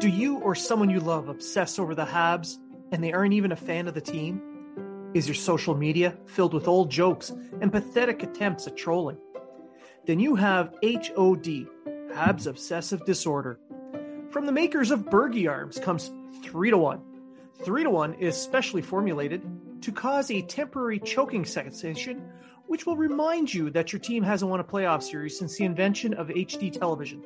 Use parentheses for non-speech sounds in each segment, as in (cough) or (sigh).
Do you or someone you love obsess over the Habs and they aren't even a fan of the team? Is your social media filled with old jokes and pathetic attempts at trolling? Then you have HOD, Habs Obsessive Disorder. From the makers of Bergie Arms comes 3 to 1. 3 to 1 is specially formulated to cause a temporary choking sensation, which will remind you that your team hasn't won a playoff series since the invention of HD television.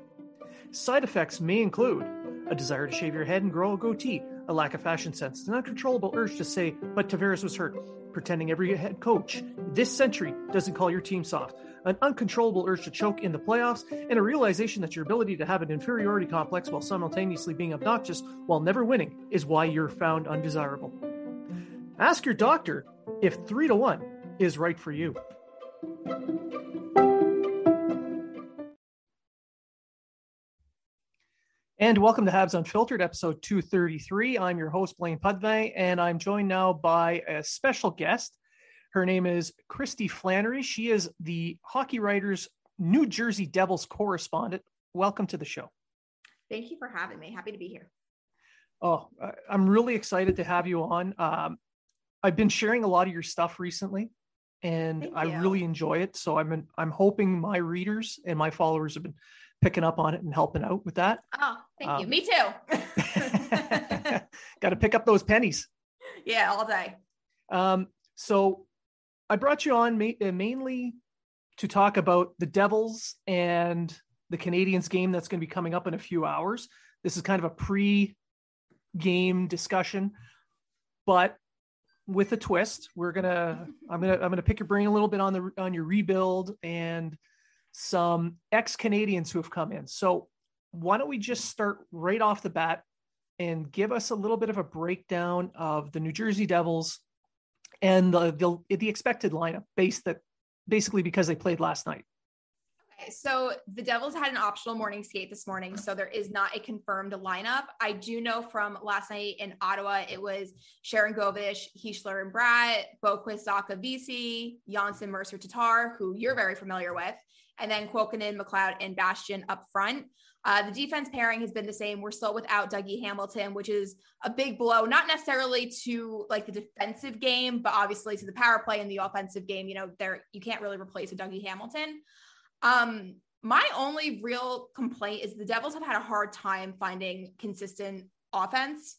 Side effects may include a desire to shave your head and grow a goatee, a lack of fashion sense, an uncontrollable urge to say, but Tavares was hurt, pretending every head coach this century doesn't call your team soft, an uncontrollable urge to choke in the playoffs, and a realization that your ability to have an inferiority complex while simultaneously being obnoxious while never winning is why you're found undesirable. Ask your doctor if 3 to 1 is right for you. And welcome to Habs Unfiltered, episode 233. I'm your host, Blaine Pudvey, and I'm joined now by a special guest. Her name is Christy Flannery. She is the Hockey Writers New Jersey Devils correspondent. Welcome to the show. Thank you for having me. Happy to be here. Oh, I'm really excited to have you on. Um, I've been sharing a lot of your stuff recently, and I really enjoy it. So I'm I'm hoping my readers and my followers have been picking up on it and helping out with that. Oh, thank um, you. Me too. (laughs) Got to pick up those pennies. Yeah, all day. Um, so I brought you on ma- uh, mainly to talk about the Devils and the Canadiens game that's going to be coming up in a few hours. This is kind of a pre-game discussion, but with a twist. We're gonna (laughs) I'm gonna I'm gonna pick your brain a little bit on the on your rebuild and some ex Canadiens who have come in. So, why don't we just start right off the bat and give us a little bit of a breakdown of the New Jersey Devils and the the, the expected lineup based that basically because they played last night. Okay, so the Devils had an optional morning skate this morning, so there is not a confirmed lineup. I do know from last night in Ottawa, it was Sharangovich, Hischier and Bratt, Boqvist, Zacha, Vesey, Johnsson, Mercer, Tatar, who you're very familiar with, and then Kuokkanen, McLeod, and Bastian up front. Uh, the defense pairing has been the same. We're still without Dougie Hamilton, which is a big blow, not necessarily to like the defensive game, but obviously to the power play and the offensive game. You know, there you can't really replace a Dougie Hamilton. Um, my only real complaint is the Devils have had a hard time finding consistent offense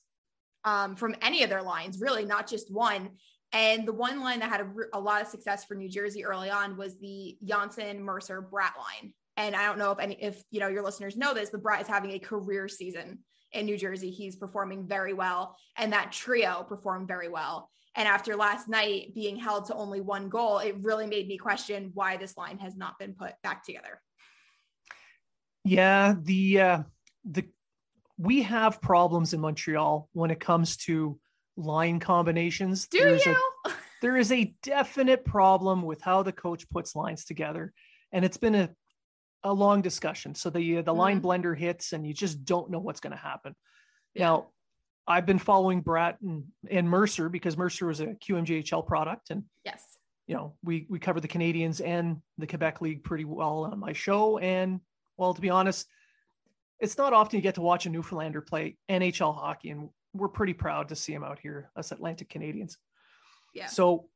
um, from any of their lines, really, not just one. And the one line that had a, a, lot of success for New Jersey early on was the Johnsson Mercer Bratt line. And I don't know if any, if you know your listeners know this, but Bratt is having a career season in New Jersey. He's performing very well, and that trio performed very well. And after last night being held to only one goal, it really made me question why this line has not been put back together. Yeah, the uh, the we have problems in Montreal when it comes to line combinations. Do There's you? A, (laughs) there is a definite problem with how the coach puts lines together, and it's been a a long discussion. So the the line mm-hmm. blender hits, and you just don't know what's going to happen. Yeah. Now, I've been following Bratt and, and Mercer because Mercer was a QMJHL product, and yes, you know, we we cover the Canadiens and the Quebec League pretty well on my show. And well, to be honest, it's not often you get to watch a Newfoundlander play NHL hockey, and we're pretty proud to see him out here, us Atlantic Canadians. Yeah. So,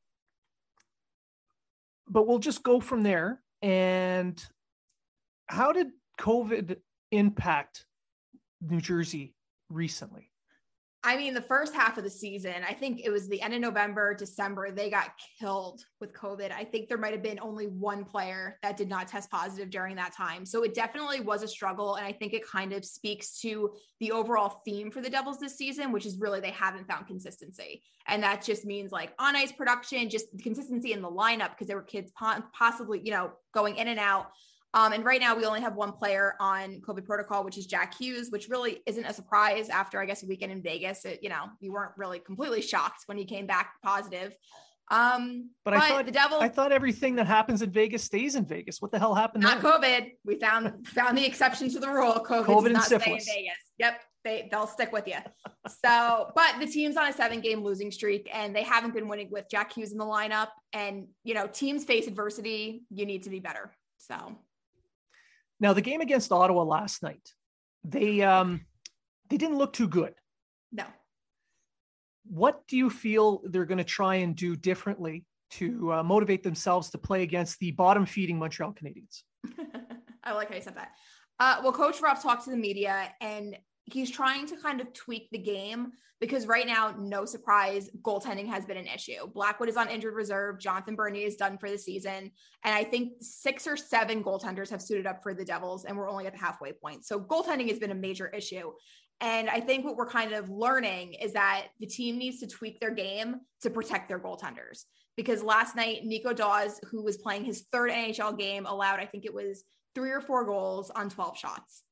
but we'll just go from there. And how did COVID impact New Jersey recently? I mean, the first half of the season, I think it was the end of November, December, they got killed with COVID. I think there might have been only one player that did not test positive during that time. So it definitely was a struggle. And I think it kind of speaks to the overall theme for the Devils this season, which is really they haven't found consistency. And that just means like on ice production, just consistency in the lineup because there were kids possibly, you know, going in and out. Um, and right now we only have one player on COVID protocol, which is Jack Hughes, which really isn't a surprise after I guess a weekend in Vegas. It, you know, you weren't really completely shocked when he came back positive. Um, but, but I thought the devil. I thought everything that happens in Vegas stays in Vegas. What the hell happened? Not there? COVID. We found (laughs) found the exception to the rule. COVID, COVID does not stay in Vegas. Yep, they they'll stick with you. so, but the team's on a seven game losing streak, and they haven't been winning with Jack Hughes in the lineup. And you know, teams face adversity. You need to be better. So now, the game against Ottawa last night, they um, they didn't look too good. No. What do you feel they're going to try and do differently to uh, motivate themselves to play against the bottom feeding Montreal Canadiens? (laughs) I like how you said that. Uh, well, Coach Ruff talked to the media, and he's trying to kind of tweak the game because right now, no surprise, goaltending has been an issue. Blackwood is on injured reserve. Jonathan Bernier is done for the season. And I think six or seven goaltenders have suited up for the Devils, and we're only at the halfway point. So goaltending has been a major issue. And I think what we're kind of learning is that the team needs to tweak their game to protect their goaltenders. Because last night, Nico Daws, who was playing his third NHL game, allowed, I think it was three or four goals on 12 shots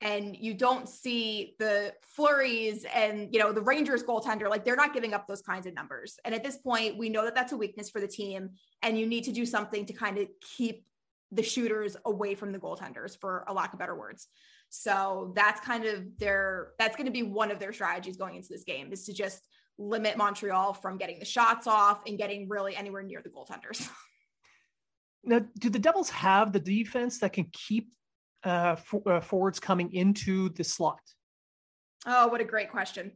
and you don't see the flurries and you know the rangers goaltender like they're not giving up those kinds of numbers. And at this point we know that that's a weakness for the team and you need to do something to kind of keep the shooters away from the goaltenders for a lack of better words. So that's kind of their that's going to be one of their strategies going into this game is to just limit montreal from getting the shots off and getting really anywhere near the goaltenders. (laughs) Now do the devils have the defense that can keep uh, for, uh, forwards coming into the slot? Oh, what a great question.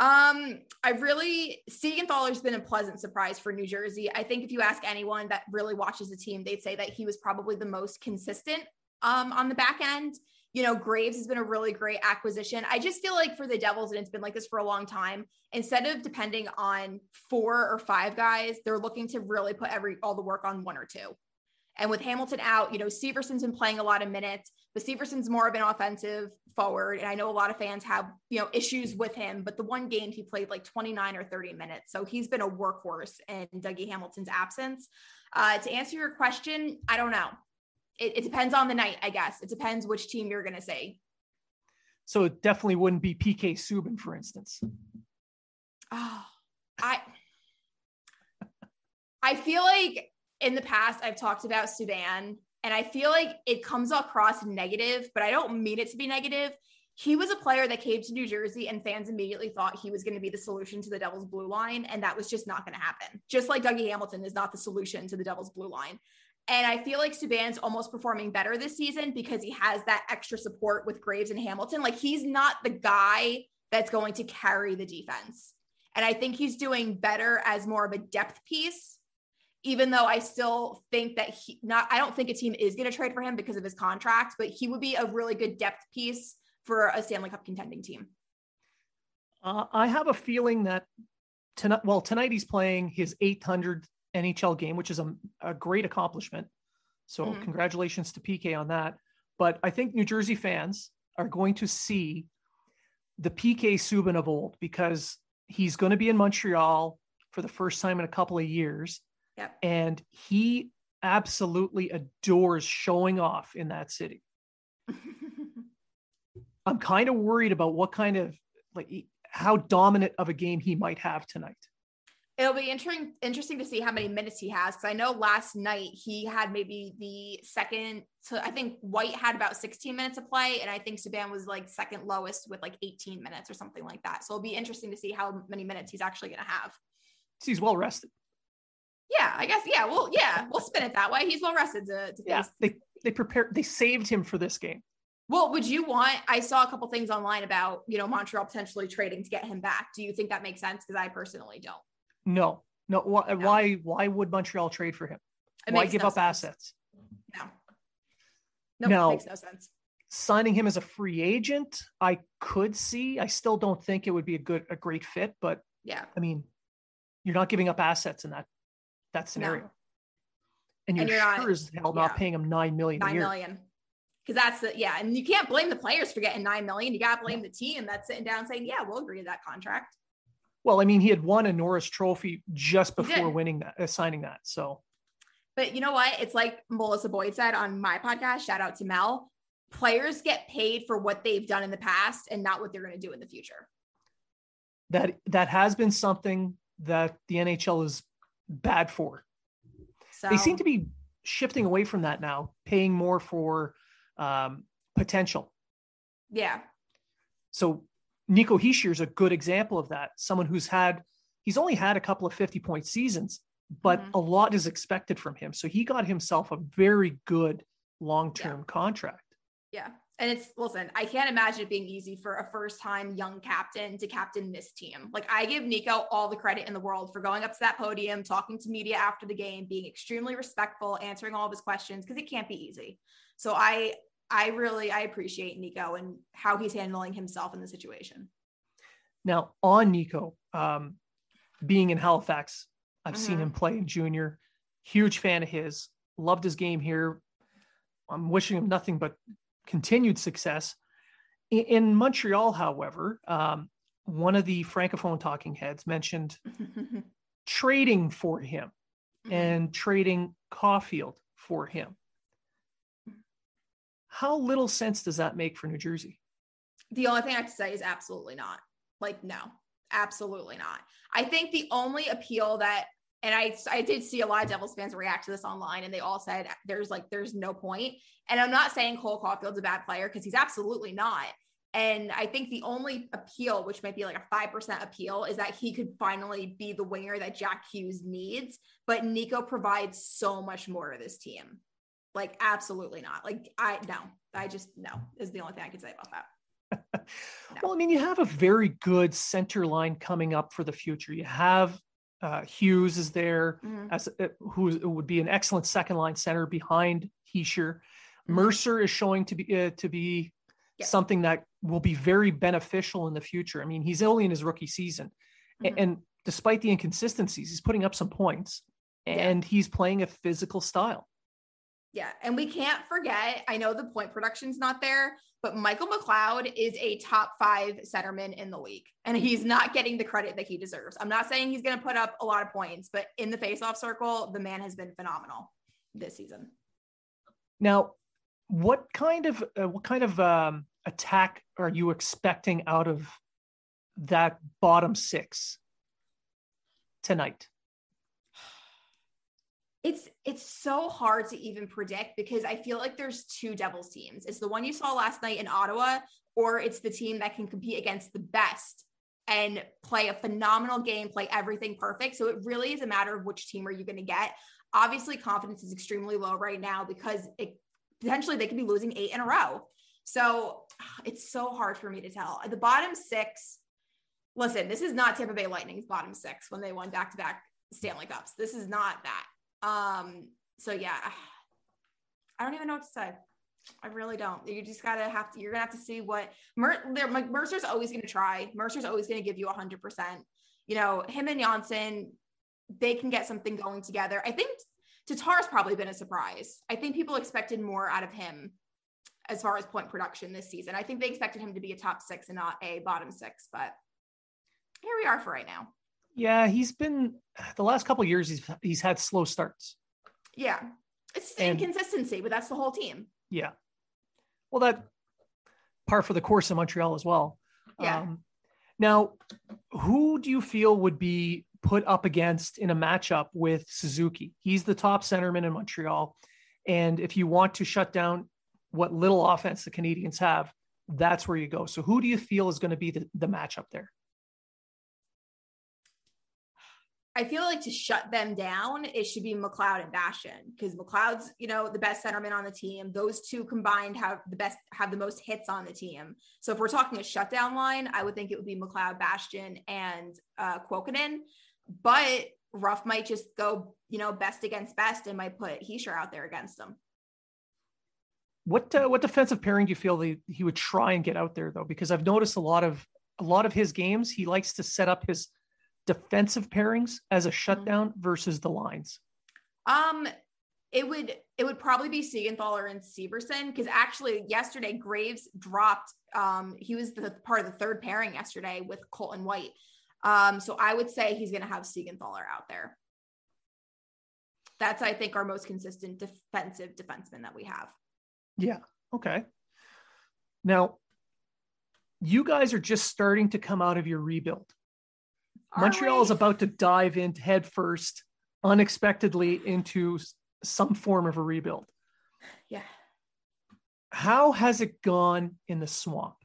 Um, I really Siegenthaler's been a pleasant surprise for New Jersey. I think if you ask anyone that really watches the team, they'd say that he was probably the most consistent um, on the back end. You know, Graves has been a really great acquisition. I just feel like for the Devils, and it's been like this for a long time, instead of depending on four or five guys, they're looking to really put every all the work on one or two. And with Hamilton out, you know, Severson's been playing a lot of minutes, but Severson's more of an offensive forward. And I know a lot of fans have, you know, issues with him, but the one game he played like 29 or 30 minutes. So he's been a workhorse in Dougie Hamilton's absence. Uh, to answer your question, I don't know. It, it depends on the night, I guess. It depends which team you're going to say. So it definitely wouldn't be PK Subban, for instance. Oh, I, I feel like in the past, I've talked about Subban, and I feel like it comes across negative, but I don't mean it to be negative. He was a player that came to New Jersey, and fans immediately thought he was going to be the solution to the Devils' blue line, and that was just not going to happen. Just like Dougie Hamilton is not the solution to the Devils' blue line. And I feel like Subban's almost performing better this season because he has that extra support with Graves and Hamilton. Like he's not the guy that's going to carry the defense. And I think he's doing better as more of a depth piece even though I still think that he not I don't think a team is going to trade for him because of his contract, but he would be a really good depth piece for a Stanley Cup contending team. Uh, I have a feeling that tonight, well, tonight he's playing his 800 NHL game, which is a, a great accomplishment. So mm-hmm. congratulations to PK on that. But I think New Jersey fans are going to see the PK Subban of old because he's going to be in Montreal for the first time in a couple of years Yep. And he absolutely adores showing off in that city. (laughs) I'm kind of worried about what kind of like how dominant of a game he might have tonight. It'll be interesting interesting to see how many minutes he has because I know last night he had maybe the second So I think White had about 16 minutes of play and I think Subban was like second lowest with like 18 minutes or something like that. So it'll be interesting to see how many minutes he's actually going to have. He's well rested. Yeah, I guess. Yeah, well, yeah, we'll spin it that way. He's well rested to, to Yeah, face. they they prepared. They saved him for this game. Well, would you want? I saw a couple things online about you know Montreal potentially trading to get him back. Do you think that makes sense? Because I personally don't. No, no. Why? Why? Why would Montreal trade for him? It why give no up sense. assets? No. No, No. makes no sense. Signing him as a free agent, I could see. I still don't think it would be a good, a great fit. But Yeah. I mean, you're not giving up assets in that that scenario, and you're, And you're not- sure as hell not yeah. paying him nine million a year. million. Because that's the yeah, and you can't blame the players for getting nine million. You got to blame the team that's sitting down saying, "Yeah, we'll agree to that contract." Well, I mean, he had won a Norris Trophy just before winning that, uh, signing that. So But you know what? It's like Melissa Boyd said on my podcast. Shout out to Mel. Players get paid for what they've done in the past and not what they're going to do in the future. that that has been something that the NHL is bad for. So They seem to be shifting away from that now, paying more for um, potential. yeah, So Nico Hischier is a good example of that. Someone who's had he's only had a couple of 50 point seasons, but Mhm. a lot is expected from him. So he got himself a very good long-term contract. yeah. And it's listen, I can't imagine it being easy for a first time young captain to captain this team. Like I give Nico all the credit in the world for going up to that podium, talking to media after the game, being extremely respectful, answering all of his questions because it can't be easy. So I I really I appreciate Nico and how he's handling himself in the situation. Now on Nico, um, being in Halifax, I've seen Mhm. him play in junior. Huge fan of his. Loved his game here. I'm wishing him nothing but continued success. In, in Montreal, however, um, one of the francophone talking heads mentioned (laughs) trading for him Mm-hmm. and trading Caufield for him. How little sense does that make for New Jersey? The only thing I have to say is absolutely not. Like, no, absolutely not. I think the only appeal that, and I, I did see a lot of Devils fans react to this online, and they all said there's like there's no point. And I'm not saying Cole Caufield's a bad player because he's absolutely not. And I think the only appeal, which might be like a five percent appeal, is that he could finally be the winger that Jack Hughes needs. But Nico provides so much more to this team. Like, absolutely not. Like, I no, I just no is the only thing I can say about that. (laughs) Well, I mean, you have a very good center line coming up for the future. You have uh, Hughes is there Mhm. as uh, who would be an excellent second line center behind Hischier. Mhm. Mercer is showing to be uh, to be Yeah. something that will be very beneficial in the future. I mean, he's only in his rookie season, Mhm. and despite the inconsistencies, he's putting up some points, Yeah. and he's playing a physical style. Yeah, and we can't forget. I know the point production's not there, but Michael McLeod is a top five centerman in the league, and he's not getting the credit that he deserves. I'm not saying he's going to put up a lot of points, but in the faceoff circle, the man has been phenomenal this season. Now, what kind of uh, what kind of um, attack are you expecting out of that bottom six tonight? It's it's so hard to even predict because I feel like there's two Devils teams. It's the one you saw last night in Ottawa, or it's the team that can compete against the best and play a phenomenal game, play everything perfect. So it really is a matter of which team are you going to get. Obviously, confidence is extremely low right now because it potentially they could be losing eight in a row. So it's so hard for me to tell. The bottom six, listen, this is not Tampa Bay Lightning's bottom six when they won back to back Stanley Cups. This is not that. Um, so yeah, (sighs) I don't even know what to say. I really don't. You just gotta have to. You're gonna have to see what Mer- Mercer's always gonna try. Mercer's always gonna give you hundred percent. You know, him and Johnsson, they can get something going together. I think Tatar's probably been a surprise. I think people expected more out of him as far as point production this season. I think they expected him to be a top six and not a bottom six, but here we are for right now. Yeah, he's been the last couple of years. He's he's had slow starts. Yeah. It's And- inconsistency, but that's the whole team. Yeah, well, that par for the course in Montreal as well. Yeah. Um, now, who do you feel would be put up against in a matchup with Suzuki? He's the top centerman in Montreal, and if you want to shut down what little offense the Canadiens have, that's where you go. So, who do you feel is going to be the, the matchup there? I feel like to shut them down, it should be McLeod and Bastian because McLeod's, you know, the best centerman on the team. Those two combined have the best, have the most hits on the team. So if we're talking a shutdown line, I would think it would be McLeod, Bastian, and uh, Kuokkanen. But Ruff might just go, you know, best against best and might put Hischier out there against them. What uh, what defensive pairing do you feel he, he would try and get out there though? Because I've noticed a lot of a lot of his games, he likes to set up his defensive pairings as a mm-hmm. shutdown versus the lines. Um, it would it would probably be Siegenthaler and Severson because actually yesterday Graves dropped. Um, he was the part of the third pairing yesterday with Colton White. Um, so I would say he's going to have Siegenthaler out there. That's I think our most consistent defensive defenseman that we have. Yeah. Okay. Now, you guys are just starting to come out of your rebuild. Are Montreal we? is about to dive in headfirst, unexpectedly into some form of a rebuild. Yeah. How has it gone in the swamp?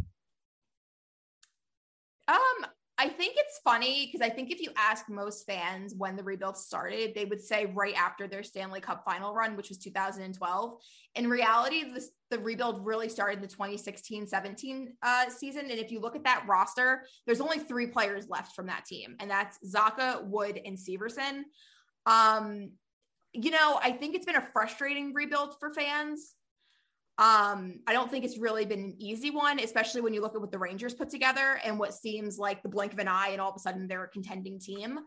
Um, I think it's funny because I think if you ask most fans when the rebuild started, they would say right after their Stanley Cup final run, which was 2012. In reality, this, the rebuild really started the 2016 17 uh, season. And if you look at that roster, there's only three players left from that team, and that's Zacha, Wood, and Severson. Um, you know, I think it's been a frustrating rebuild for fans. Um, I don't think it's really been an easy one, especially when you look at what the Rangers put together and what seems like the blink of an eye, and all of a sudden they're a contending team.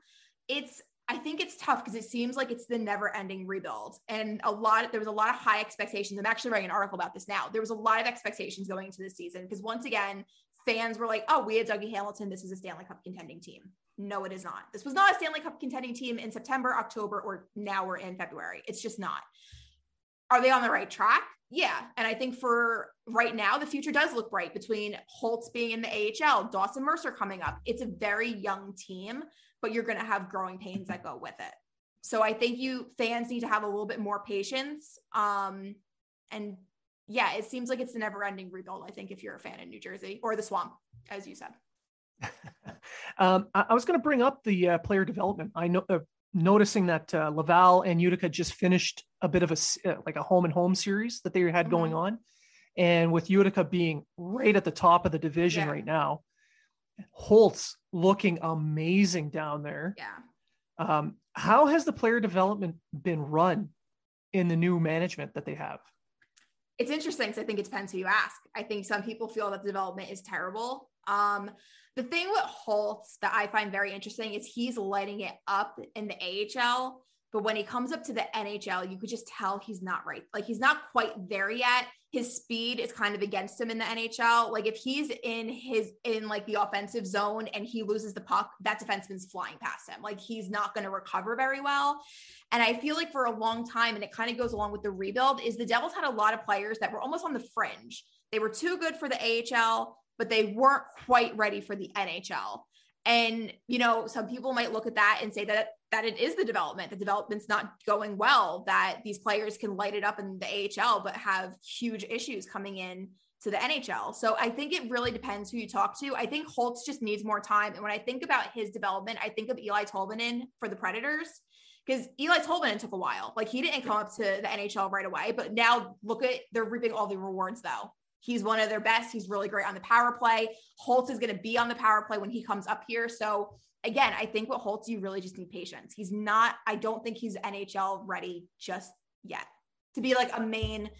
It's I think it's tough because it seems like it's the never-ending rebuild, and a lot. There was a lot of high expectations. I'm actually writing an article about this now. There was a lot of expectations going into this season because once again, fans were like, "Oh, we had Dougie Hamilton. This is a Stanley Cup contending team." No, it is not. This was not a Stanley Cup contending team in September, October, or now we're in February. It's just not. Are they on the right track? Yeah. And I think for right now, the future does look bright between Holtz being in the AHL, Dawson Mercer coming up. It's a very young team, but you're going to have growing pains that go with it. So I think you fans need to have a little bit more patience. Um, and yeah, it seems like it's a never ending rebuild, I think, if you're a fan in New Jersey or the swamp, as you said. (laughs) um, I, I, was going to bring up the uh, player development. I know uh, noticing that uh, Laval and Utica just finished a bit of a uh, like a home and home series that they had mm-hmm. going on, and with Utica being right at the top of the division yeah. right now, Holtz looking amazing down there. Yeah. Um, how has the player development been run in the new management that they have? It's interesting because I think it depends who you ask. I think some people feel that the development is terrible. Um, the thing with Holtz that I find very interesting is he's lighting it up in the AHL, but when he comes up to the NHL, you could just tell he's not right. Like he's not quite there yet. His speed is kind of against him in the NHL. Like if he's in his in like the offensive zone and he loses the puck, that defenseman's flying past him. Like he's not going to recover very well. And I feel like for a long time, and it kind of goes along with the rebuild, is the Devils had a lot of players that were almost on the fringe. They were too good for the AHL but they weren't quite ready for the NHL. And you know, some people might look at that and say that that it is the development. The development's not going well. That these players can light it up in the AHL, but have huge issues coming in to the NHL. So I think it really depends who you talk to. I think Holtz just needs more time. And when I think about his development, I think of Eeli Tolvanen for the Predators because Eeli Tolvanen took a while. Like he didn't come up to the NHL right away, but now look at they're reaping all the rewards though. He's one of their best. He's really great on the power play. Holtz is going to be on the power play when he comes up here. So again, I think what Holtz, you really just need patience. He's not, I don't think he's NHL ready just yet to be like a main,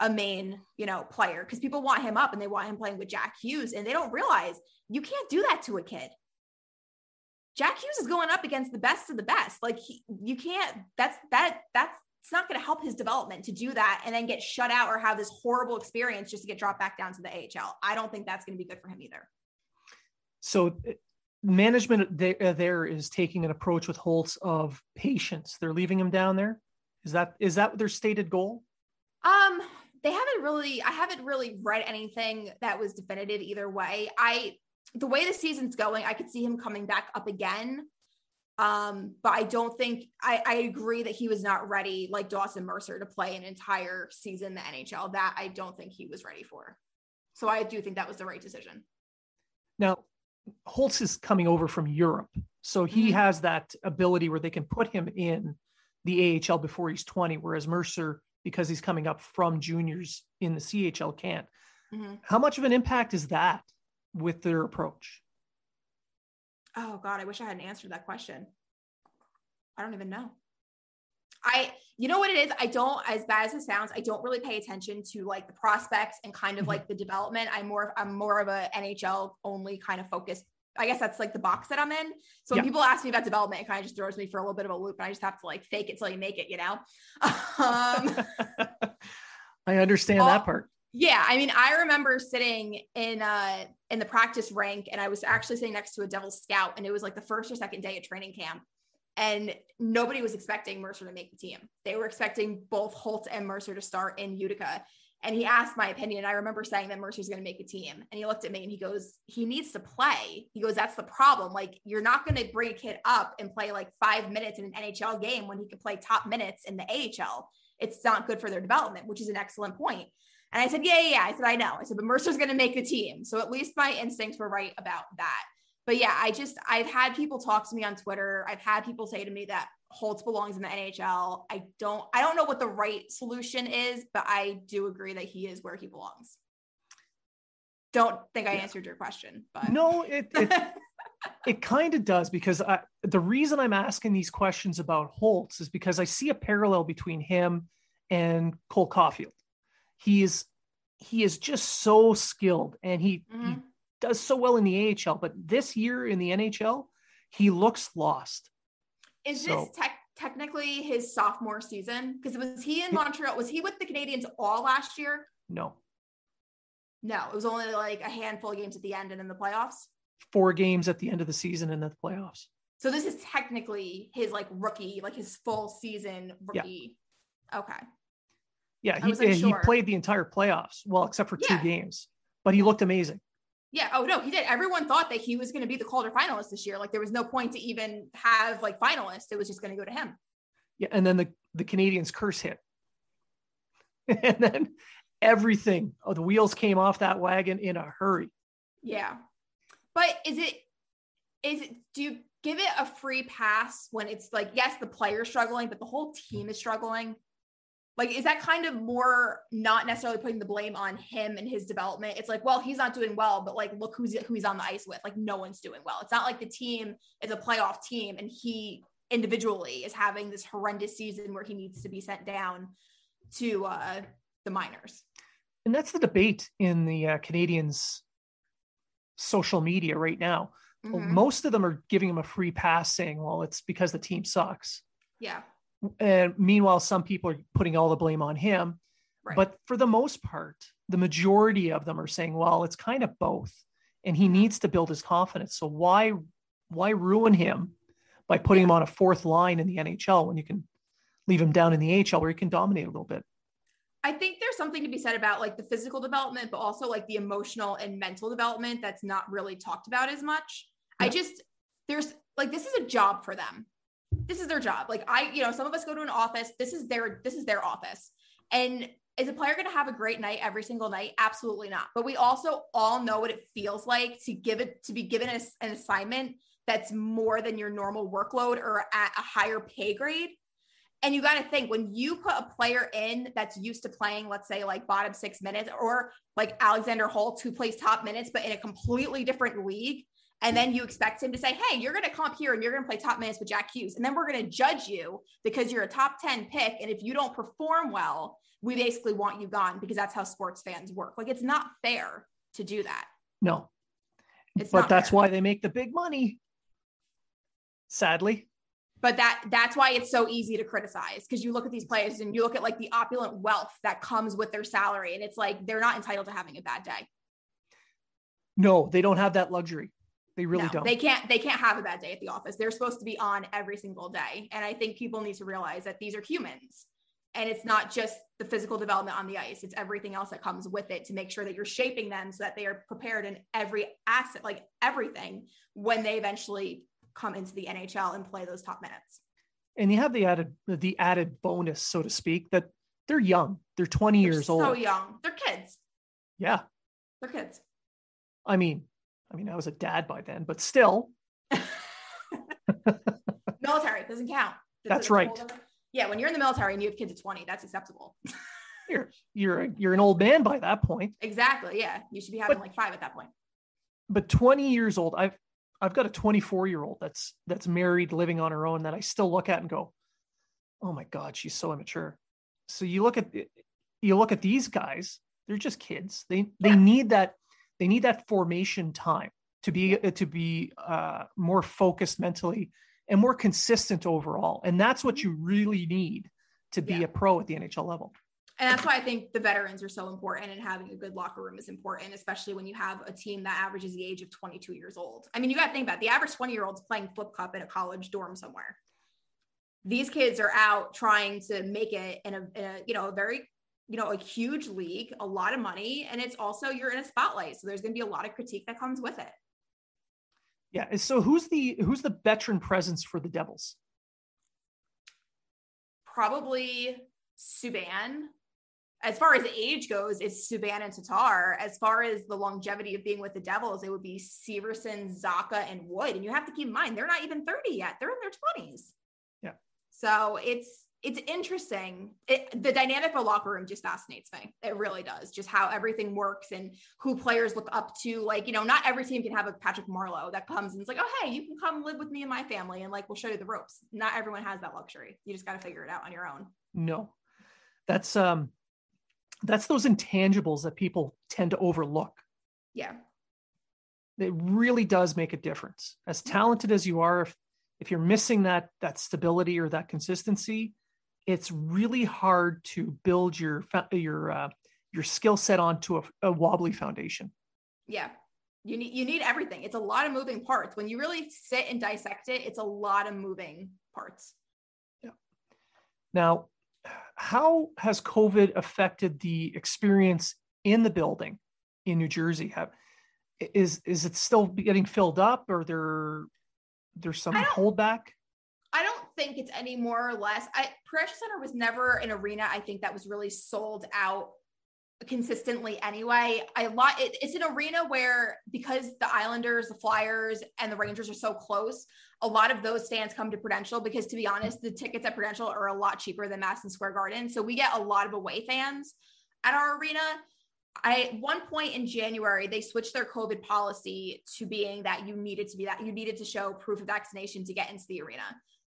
a main, you know, player because people want him up and they want him playing with Jack Hughes and they don't realize you can't do that to a kid. Jack Hughes is going up against the best of the best. Like he, you can't, that's, that, that's, it's not going to help his development to do that and then get shut out or have this horrible experience just to get dropped back down to the AHL. I don't think that's going to be good for him either. So management there, uh, there is taking an approach with Holtz of patience. They're leaving him down there. Is that is that their stated goal? Um, they haven't really. I haven't really read anything that was definitive either way. I the way the season's going, I could see him coming back up again. Um, but I don't think I, I agree that he was not ready, like Dawson Mercer, to play an entire season in the NHL. That I don't think he was ready for. So I do think that was the right decision. Now, Holtz is coming over from Europe. So he Mhm. has that ability where they can put him in the AHL before he's 20, whereas Mercer, because he's coming up from juniors in the CHL, can't. Mhm. How much of an impact is that with their approach? Oh God, I wish I hadn't answered that question. I don't even know. I, you know what it is? I don't, as bad as it sounds, I don't really pay attention to like the prospects and kind of Mhm. like the development. I'm more, I'm more of a NHL only kind of focused. I guess that's like the box that I'm in. So when Yeah. people ask me about development, it kind of just throws me for a little bit of a loop, and I just have to like fake it till you make it, you know. (laughs) um, (laughs) I understand that part. Yeah, I mean, I remember sitting in uh in the practice rank, and I was actually sitting next to a Devil Scout, and it was like the first or second day of training camp, and nobody was expecting Mercer to make the team. They were expecting both Holt and Mercer to start in Utica. And he asked my opinion. I remember saying that Mercer's going to make a team. And he looked at me and he goes, He needs to play. He goes, That's the problem. Like, you're not going to bring a kid up and play like five minutes in an NHL game when he can play top minutes in the AHL. It's not good for their development, which is an excellent point. And I said, Yeah, yeah, yeah. I said, I know. I said, But Mercer's going to make the team. So at least my instincts were right about that. But yeah, I just, I've had people talk to me on Twitter. I've had people say to me that Holtz belongs in the NHL. I don't, I don't know what the right solution is, but I do agree that he is where he belongs. Don't think I Yeah. answered your question, but No, it, it (laughs) It kind of does because I, the reason I'm asking these questions about Holtz is because I see a parallel between him and Cole Caufield. He is he is just so skilled and he, he Mhm. Does so well in the AHL, but this year in the NHL, he looks lost. is So- this tech technically his sophomore season? Because was he in Montreal? Was he with the Canadiens all last year? No, No, it was only like a handful of games at the end and in the playoffs. four games at the end of the season and the playoffs. So this is technically his like rookie, like his full season Yeah. rookie. Okay. Yeah, he, he played the entire playoffs, well, except for two games, but he looked amazing. Yeah. Oh no, he did. Everyone thought that he was going to be the Calder finalist this year. Like there was no point to even have like finalists. It was just going to go to him. Yeah, and then the the Canadiens curse hit, (laughs) and then everything. Oh, the wheels came off that wagon in a hurry. Yeah. But is it is it do you give it a free pass when it's like yes, the player's struggling, but the whole team is struggling? Like, is that kind of more not necessarily putting the blame on him and his development? It's like, well, he's not doing well, but like, look who's who he's on the ice with. Like, no one's doing well. It's not like the team is a playoff team and he individually is having this horrendous season where he needs to be sent down to uh the minors. And that's the debate in the uh, Canadiens' social media right now. Mhm. Most of them are giving him a free pass, saying, "Well, it's because the team sucks." Yeah. And meanwhile, some people are putting all the blame on him. Right. But for the most part, the majority of them are saying, "Well, it's kind of both," and he Mhm. needs to build his confidence. So why why ruin him by putting him on a fourth line in the NHL when you can leave him down in the AHL where he can dominate a little bit? I think there's something to be said about like the physical development, but also like the emotional and mental development that's not really talked about as much. I just, there's like, this is a job for them. This is their job. Like I, you know, some of us go to an office. This is their, this is their office. And is a player going to have a great night every single night? Absolutely not. But we also all know what it feels like to give it, to be given a, an assignment that's more than your normal workload or at a higher pay grade. And you got to think when you put a player in that's used to playing, let's say like bottom six minutes, or like Alexander Holtz, who plays top minutes, but in a completely different league. And then you expect him to say, Hey, you're going to come up here and you're going to play top minutes with Jack Hughes. And then we're going to judge you because you're a top 10 pick. And if you don't perform well, we basically want you gone because that's how sports fans work. Like it's not fair to do that. No, It's but that's fair. why they make the big money. Sadly, but that that's why it's so easy to criticize because you look at these players and you look at like the opulent wealth that comes with their salary and it's like they're not entitled to having a bad day no, they don't have that luxury. They really No, don't. they can't they can't have a bad day at the office they're supposed to be on every single day and i think people need to realize that these are humans and it's not just the physical development on the ice it's everything else that comes with it to make sure that you're shaping them so that they are prepared in every asset like everything when they eventually come into the nhl and play those top minutes and you have the added the added bonus, so to speak, that they're young. They're 20 They're years so old. young they're kids Yeah. they're kids I mean, I mean, I was a dad by then, but still. (laughs) (laughs) military doesn't count. That's, that's right. Yeah, when you're in the military and you have kids at 20, that's acceptable. (laughs) you're you're you're an old man by that point. Exactly. Yeah, you should be having but, like five at that point. But 20 years old, I've I've got a 24 year old that's that's married, living on her own that I still look at and go, oh my god, she's so immature. So you look at you look at these guys, they're just kids. They they yeah. need that they need that formation time to be to be uh, more focused mentally and more consistent overall. And that's what mm-hmm. you really need to be yeah. a pro at the NHL level. And that's why I think the veterans are so important and having a good locker room is important, especially when you have a team that averages the age of 22 years old. I mean, you got to think about it. the average 20 year old's playing flip cup in a college dorm somewhere. These kids are out trying to make it in a, in a you know, a very you know, a huge league, a lot of money, and it's also you're in a spotlight. So there's going to be a lot of critique that comes with it. Yeah. So who's the who's the veteran presence for the Devils? Probably Subban. As far as age goes, it's Subban and Tatar. As far as the longevity of being with the Devils, it would be Severson, Zacha, and Wood. And you have to keep in mind, they're not even 30 yet. They're in their 20s. Yeah. So it's it's interesting. It, the dynamic of a locker room just fascinates me. It really does. Just how everything works and who players look up to. Like, you know, not every team can have a Patrick Marleau that comes and it's like, oh, hey, you can come live with me and my family and like we'll show you the ropes. Not everyone has that luxury. You just got to figure it out on your own. No. That's um that's those intangibles that people tend to overlook. Yeah. It really does make a difference. As talented as you are, if if you're missing that that stability or that consistency, it's really hard to build your your uh, your skill set onto a, a wobbly foundation. Yeah, you need you need everything. It's a lot of moving parts. When you really sit and dissect it, it's a lot of moving parts. Yeah. Now, how has COVID affected the experience in the building in New Jersey? Have is is it still getting filled up, or there there's some holdback? Think it's any more or less. I Prudential Center was never an arena. I think that was really sold out consistently anyway. I lot it, it's an arena where because the Islanders, the Flyers, and the Rangers are so close, a lot of those fans come to Prudential because to be honest, the tickets at Prudential are a lot cheaper than Madison Square Garden. So we get a lot of away fans at our arena. I one point in January they switched their COVID policy to being that you needed to be that you needed to show proof of vaccination to get into the arena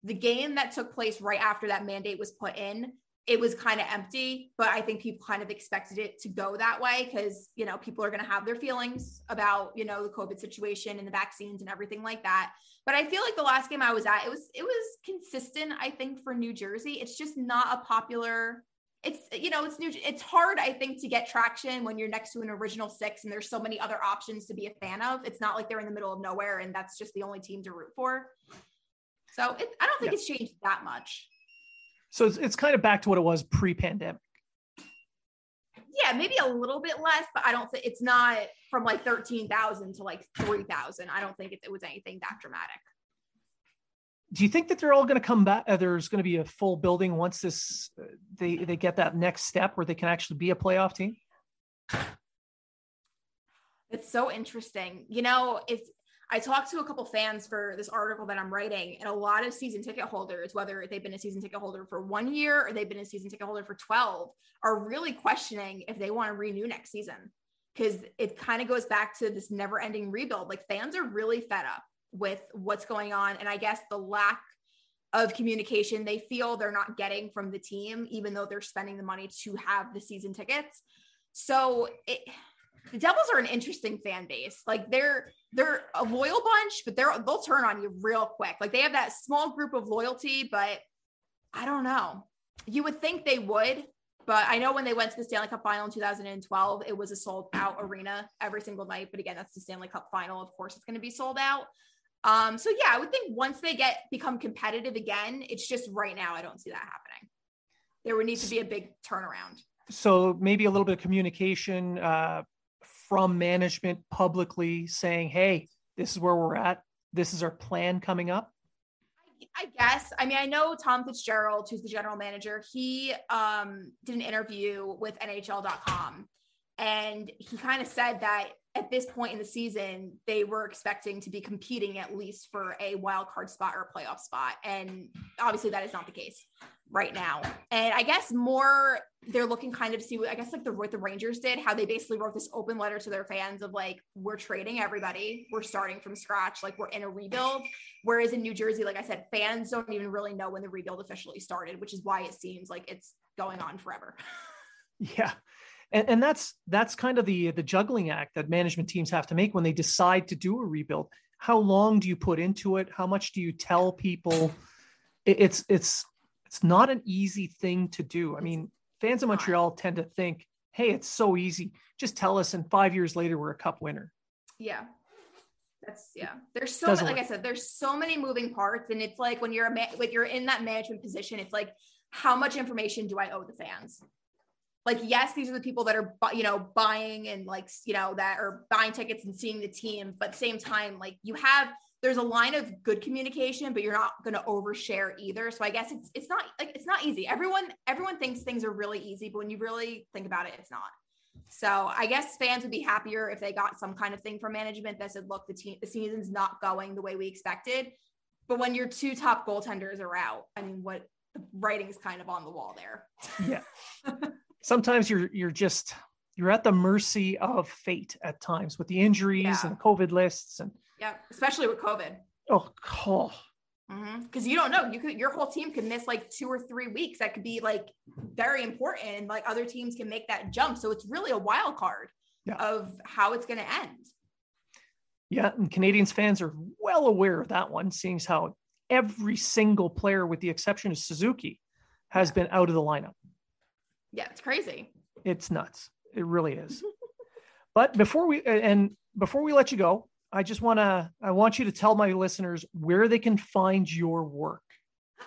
the game that took place right after that mandate was put in it was kind of empty but i think people kind of expected it to go that way because you know people are going to have their feelings about you know the covid situation and the vaccines and everything like that. But i feel like the last game i was at it was it was consistent i think for new jersey. It's just not a popular it's you know it's new it's hard i think to get traction when you're next to an original six and there's so many other options to be a fan of. It's not like they're in the middle of nowhere and that's just the only team to root for so it, I don't think yeah. it's changed that much. So it's, it's kind of back to what it was pre-pandemic. Yeah, maybe a little bit less, but I don't think it's not from like 13,000 to like 3,000. I don't think it, it, was anything that dramatic. Do you think that they're all going to come back? Uh, there's going to be a full building once this uh, they they get that next step where they can actually be a playoff team? It's so interesting. You know, it's I talked to a couple fans for this article that I'm writing, and a lot of season ticket holders, whether they've been a season ticket holder for one year or they've been a season ticket holder for 12, are really questioning if they want to renew next season because it kind of goes back to this never ending rebuild. Like fans are really fed up with what's going on. And I guess the lack of communication they feel they're not getting from the team, even though they're spending the money to have the season tickets. So it, the Devils are an interesting fan base. Like they're they're a loyal bunch, but they're they'll turn on you real quick. Like they have that small group of loyalty, but I don't know. You would think they would, but I know when they went to the Stanley Cup final in 2012, it was a sold out arena every single night. But again, that's the Stanley Cup final. Of course, it's going to be sold out. Um, so yeah, I would think once they get become competitive again, it's just right now I don't see that happening. There would need to be a big turnaround. So maybe a little bit of communication, uh, from management publicly saying, hey, this is where we're at. This is our plan coming up? I guess. I mean, I know Tom Fitzgerald, who's the general manager, he um, did an interview with NHL.com and he kind of said that at this point in the season, they were expecting to be competing at least for a wild card spot or a playoff spot. And obviously, that is not the case right now. And I guess more they're looking kind of to see I guess like the what the Rangers did, how they basically wrote this open letter to their fans of like, we're trading everybody, we're starting from scratch, like we're in a rebuild. Whereas in New Jersey, like I said, fans don't even really know when the rebuild officially started, which is why it seems like it's going on forever. (laughs) Yeah and, and that's that's kind of the the juggling act that management teams have to make when they decide to do a rebuild. How long do you put into it? How much do you tell people? It, it's it's it's not an easy thing to do. I mean fans of montreal tend to think hey it's so easy. Just tell us and five years later we're a cup winner. Yeah. That's yeah. There's so many, like I said, there's so many moving parts, and it's like when you're a ma- when you're in that management position, it's like how much information do I owe the fans? Like yes these are the people that are you know buying and like you know that are buying tickets and seeing the team but the same time like you have there's a line of good communication but you're not going to overshare either. So i guess it's it's not like it's not easy. Everyone everyone thinks things are really easy but when you really think about it it's not. So i guess fans would be happier if they got some kind of thing from management that said look the team the season's not going the way we expected. But when your two top goaltenders are out i mean what the writing's kind of on the wall there. Yeah (laughs) sometimes you're you're just you're at the mercy of fate at times with the injuries yeah. and COVID lists and yeah, especially with COVID. Oh, because mm-hmm. you don't know you could your whole team could miss like two or three weeks that could be like very important and like other teams can make that jump so it's really a wild card yeah. of how it's going to end yeah and Canadiens fans are well aware of that one seeing how every single player with the exception of suzuki has yeah. been out of the lineup yeah, it's crazy. It's nuts. It really is. (laughs) but before we and before we let you go, I just want to I want you to tell my listeners where they can find your work. (gasps)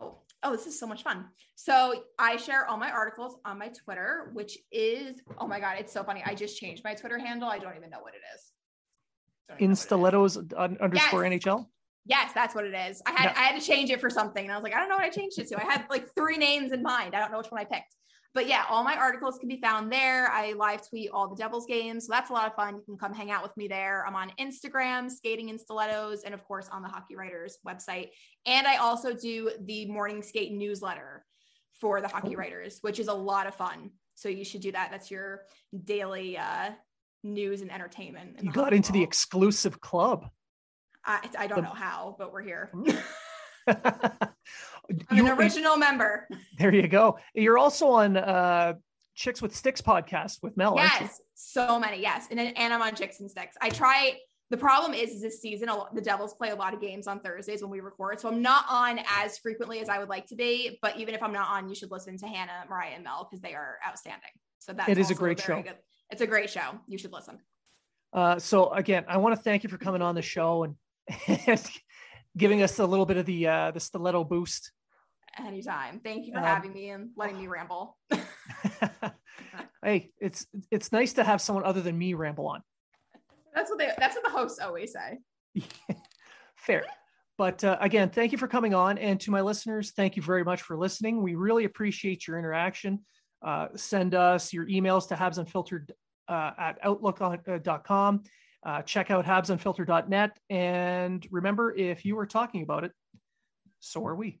Oh, oh, this is so much fun. So I share all my articles on my Twitter, which is oh my god, it's so funny. I just changed my Twitter handle. I don't even know what it is. In stilettos underscore yes. NHL. Yes, that's what it is. I had no. I had to change it for something, and I was like, I don't know what I changed it to. I had like three names in mind. I don't know which one I picked but yeah, all my articles can be found there. I live tweet all the Devils games. So that's a lot of fun. You can come hang out with me there. I'm on Instagram, skating in stilettos, and of course on the Hockey Writers website. And I also do the morning skate newsletter for the Hockey Writers, which is a lot of fun. So you should do that. That's your daily uh, news and entertainment. You got into the exclusive club. I, I don't know how, but we're here. (laughs) (laughs) I'm an original member. There you go. You're also on uh, Chicks with Sticks podcast with Mel. Yes, so many. Yes, and then and I'm on Chicks and Sticks. I try. The problem is, is this season lot, the Devils play a lot of games on Thursdays when we record, so I'm not on as frequently as I would like to be. But even if I'm not on, you should listen to Hannah, Mariah, and Mel because they are outstanding. So that it is a great show. Good. It's a great show. You should listen. Uh, so again, I want to thank you for coming on the show and, and (laughs) giving us a little bit of the uh, the stiletto boost. Anytime. Thank you for um, having me and letting me ramble. (laughs) hey, it's it's nice to have someone other than me ramble on. That's what they that's what the hosts always say. (laughs) Fair. But uh, again, thank you for coming on. And to my listeners, thank you very much for listening. We really appreciate your interaction. Uh, send us your emails to habsunfiltered uh, at outlook.com. Uh, check out habsunfiltered.net. And remember, if you are talking about it, so are we.